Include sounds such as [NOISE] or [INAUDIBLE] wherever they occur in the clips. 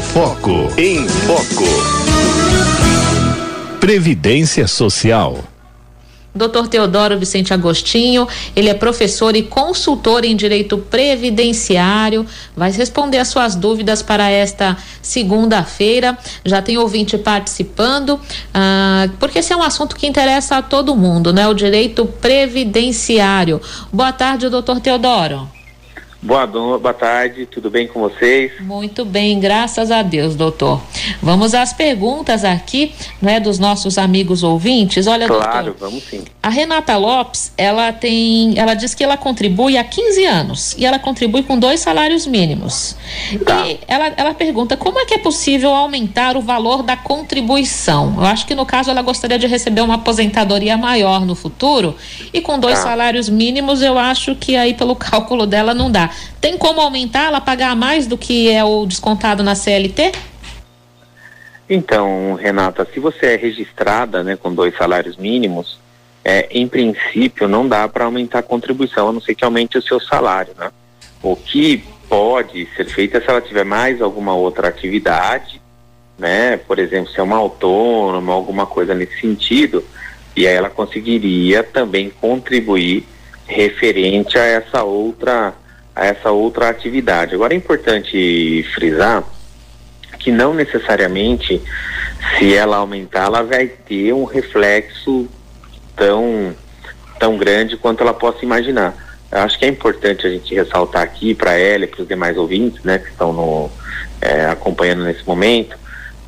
Foco. Em Foco. Previdência Social. Dr. Teodoro Vicente Agostinho, ele é professor e consultor em direito previdenciário, vai responder as suas dúvidas para esta segunda-feira. Já tem ouvinte participando, ah, porque esse é um assunto que interessa a todo mundo, né? O direito previdenciário. Boa tarde, doutor Teodoro. Boa, boa tarde, tudo bem com vocês? Muito bem, graças a Deus, doutor. Vamos às perguntas aqui, né, dos nossos amigos ouvintes. Olha, claro, doutor, vamos sim. A Renata Lopes, ela tem, ela diz que ela contribui há 15 anos e ela contribui com dois salários mínimos. Tá. E ela, ela pergunta como é que é possível aumentar o valor da contribuição? Eu acho que no caso ela gostaria de receber uma aposentadoria maior no futuro e com dois tá. salários mínimos eu acho que aí pelo [LAUGHS] cálculo dela não dá. Tem como aumentar, ela pagar mais do que é o descontado na CLT? Então, Renata, se você é registrada né, com dois salários mínimos, é, em princípio não dá para aumentar a contribuição, a não ser que aumente o seu salário. Né? O que pode ser feito é se ela tiver mais alguma outra atividade, né? por exemplo, se é uma autônoma, alguma coisa nesse sentido, e aí ela conseguiria também contribuir referente a essa outra a essa outra atividade. Agora é importante frisar que não necessariamente se ela aumentar, ela vai ter um reflexo tão tão grande quanto ela possa imaginar. Eu acho que é importante a gente ressaltar aqui para ela e para os demais ouvintes, né, que estão no, é, acompanhando nesse momento,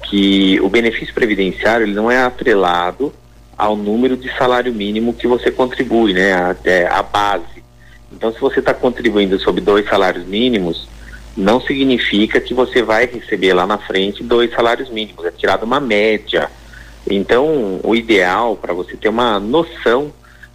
que o benefício previdenciário ele não é atrelado ao número de salário mínimo que você contribui, né, até a base. Então, se você está contribuindo sobre dois salários mínimos, não significa que você vai receber lá na frente dois salários mínimos, é tirado uma média. Então, o ideal para você ter uma noção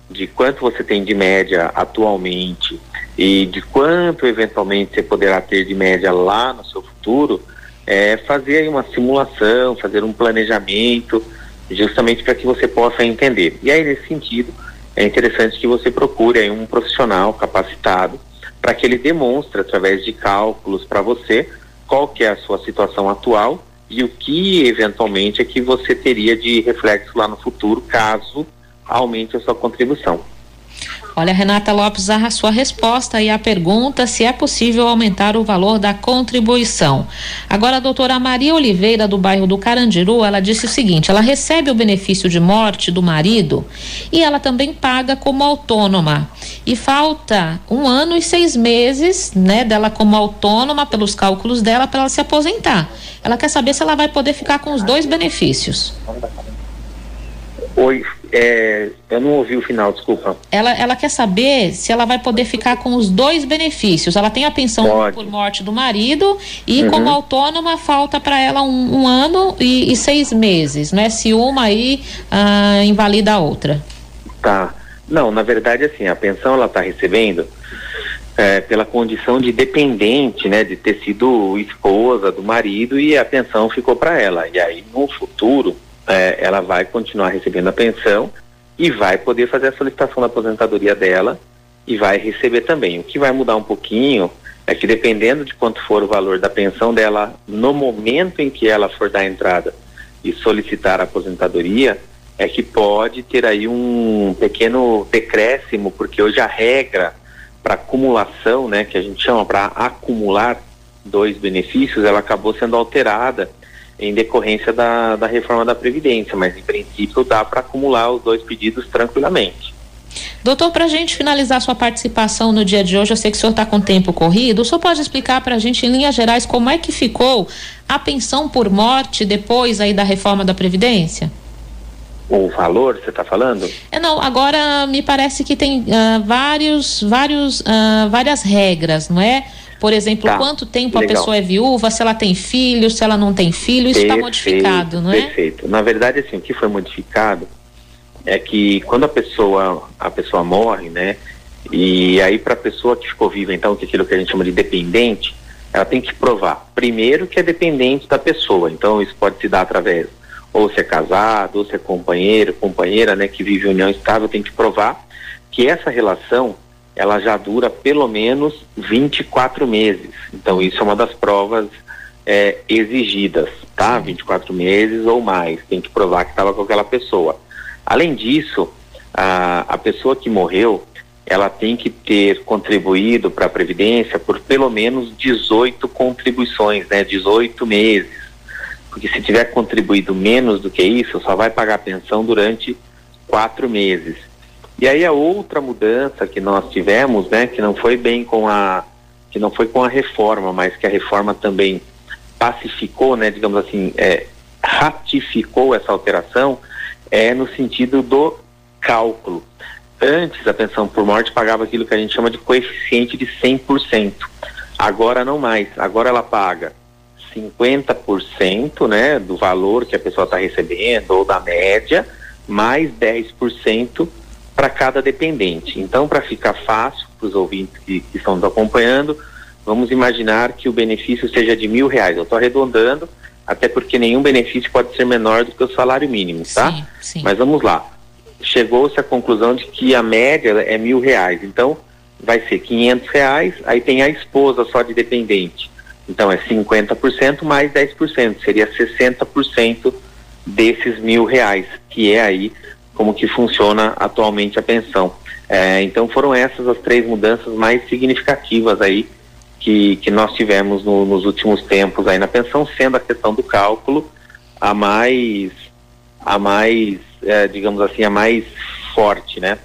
de quanto você tem de média atualmente e de quanto eventualmente você poderá ter de média lá no seu futuro, é fazer aí uma simulação, fazer um planejamento, justamente para que você possa entender. E aí, nesse sentido, é interessante que você procure aí um profissional capacitado para que ele demonstre através de cálculos para você qual que é a sua situação atual e o que eventualmente é que você teria de reflexo lá no futuro caso aumente a sua contribuição. Olha, Renata Lopes, a sua resposta aí à pergunta se é possível aumentar o valor da contribuição. Agora, a doutora Maria Oliveira, do bairro do Carandiru, ela disse o seguinte: ela recebe o benefício de morte do marido e ela também paga como autônoma. E falta um ano e seis meses, né, dela como autônoma, pelos cálculos dela, para ela se aposentar. Ela quer saber se ela vai poder ficar com os dois benefícios. Oi, é, eu não ouvi o final, desculpa. Ela, ela quer saber se ela vai poder ficar com os dois benefícios. Ela tem a pensão Pode. por morte do marido e uhum. como autônoma falta para ela um, um ano e, e, seis meses, né? Se uma aí ah, invalida a outra. Tá. Não, na verdade assim, a pensão ela está recebendo é, pela condição de dependente, né, de ter sido esposa do marido e a pensão ficou para ela. E aí no futuro é, ela vai continuar recebendo a pensão e vai poder fazer a solicitação da aposentadoria dela e vai receber também. O que vai mudar um pouquinho é que dependendo de quanto for o valor da pensão dela no momento em que ela for dar entrada e solicitar a aposentadoria, é que pode ter aí um pequeno decréscimo, porque hoje a regra para acumulação, né, que a gente chama para acumular dois benefícios, ela acabou sendo alterada em decorrência da, da reforma da Previdência, mas em princípio dá para acumular os dois pedidos tranquilamente. Doutor, para a gente finalizar sua participação no dia de hoje, eu sei que o senhor está com tempo corrido, o senhor pode explicar para a gente, em linhas gerais, como é que ficou a pensão por morte depois aí da reforma da Previdência? O valor, você está falando? É, não, agora me parece que tem uh, vários, vários, uh, várias regras, não é? Por exemplo, tá. quanto tempo Legal. a pessoa é viúva, se ela tem filho, se ela não tem filho, isso está modificado, não é? Perfeito. Na verdade, assim, o que foi modificado é que quando a pessoa, a pessoa morre, né? E aí para a pessoa que ficou viva, então, que é aquilo que a gente chama de dependente, ela tem que provar, primeiro, que é dependente da pessoa. Então, isso pode se dar através, ou se é casado, ou se é companheiro, companheira, né, que vive em união estável, tem que provar que essa relação ela já dura pelo menos 24 meses. Então, isso é uma das provas é, exigidas, tá? 24 meses ou mais, tem que provar que estava com aquela pessoa. Além disso, a, a pessoa que morreu, ela tem que ter contribuído para a Previdência por pelo menos 18 contribuições, né? 18 meses. Porque se tiver contribuído menos do que isso, só vai pagar pensão durante quatro meses. E aí a outra mudança que nós tivemos, né, que não foi bem com a que não foi com a reforma, mas que a reforma também pacificou, né, digamos assim, é, ratificou essa alteração, é no sentido do cálculo. Antes a pensão por morte pagava aquilo que a gente chama de coeficiente de 100%. Agora não mais. Agora ela paga 50%, né, do valor que a pessoa está recebendo ou da média, mais 10% para cada dependente. Então, para ficar fácil para os ouvintes que, que estão nos acompanhando, vamos imaginar que o benefício seja de mil reais. Eu estou arredondando, até porque nenhum benefício pode ser menor do que o salário mínimo, tá? Sim, sim. Mas vamos lá. Chegou-se à conclusão de que a média é mil reais. Então, vai ser quinhentos reais, aí tem a esposa só de dependente. Então, é 50% mais 10%, seria 60% desses mil reais, que é aí como que funciona atualmente a pensão. É, então foram essas as três mudanças mais significativas aí que, que nós tivemos no, nos últimos tempos aí na pensão, sendo a questão do cálculo a mais, a mais, é, digamos assim, a mais forte, né?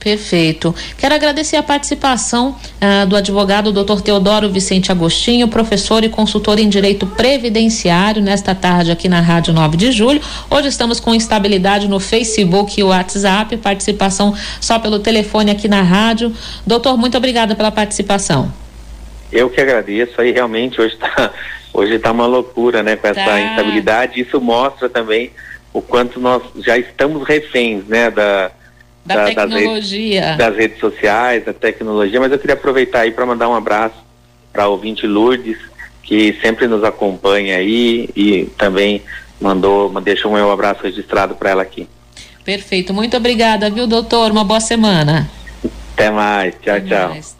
Perfeito. Quero agradecer a participação uh, do advogado Dr. Teodoro Vicente Agostinho, professor e consultor em direito previdenciário, nesta tarde aqui na Rádio 9 de Julho. Hoje estamos com instabilidade no Facebook e WhatsApp, participação só pelo telefone aqui na rádio. Doutor, muito obrigada pela participação. Eu que agradeço aí, realmente hoje está hoje tá uma loucura, né, com essa tá. instabilidade. Isso mostra também o quanto nós já estamos reféns, né, da da, da tecnologia. Das redes, das redes, sociais, da tecnologia, mas eu queria aproveitar aí para mandar um abraço para a ouvinte Lourdes, que sempre nos acompanha aí e também mandou, deixou o meu abraço registrado para ela aqui. Perfeito, muito obrigada, viu, doutor? Uma boa semana. Até mais, tchau, Até tchau. Mais.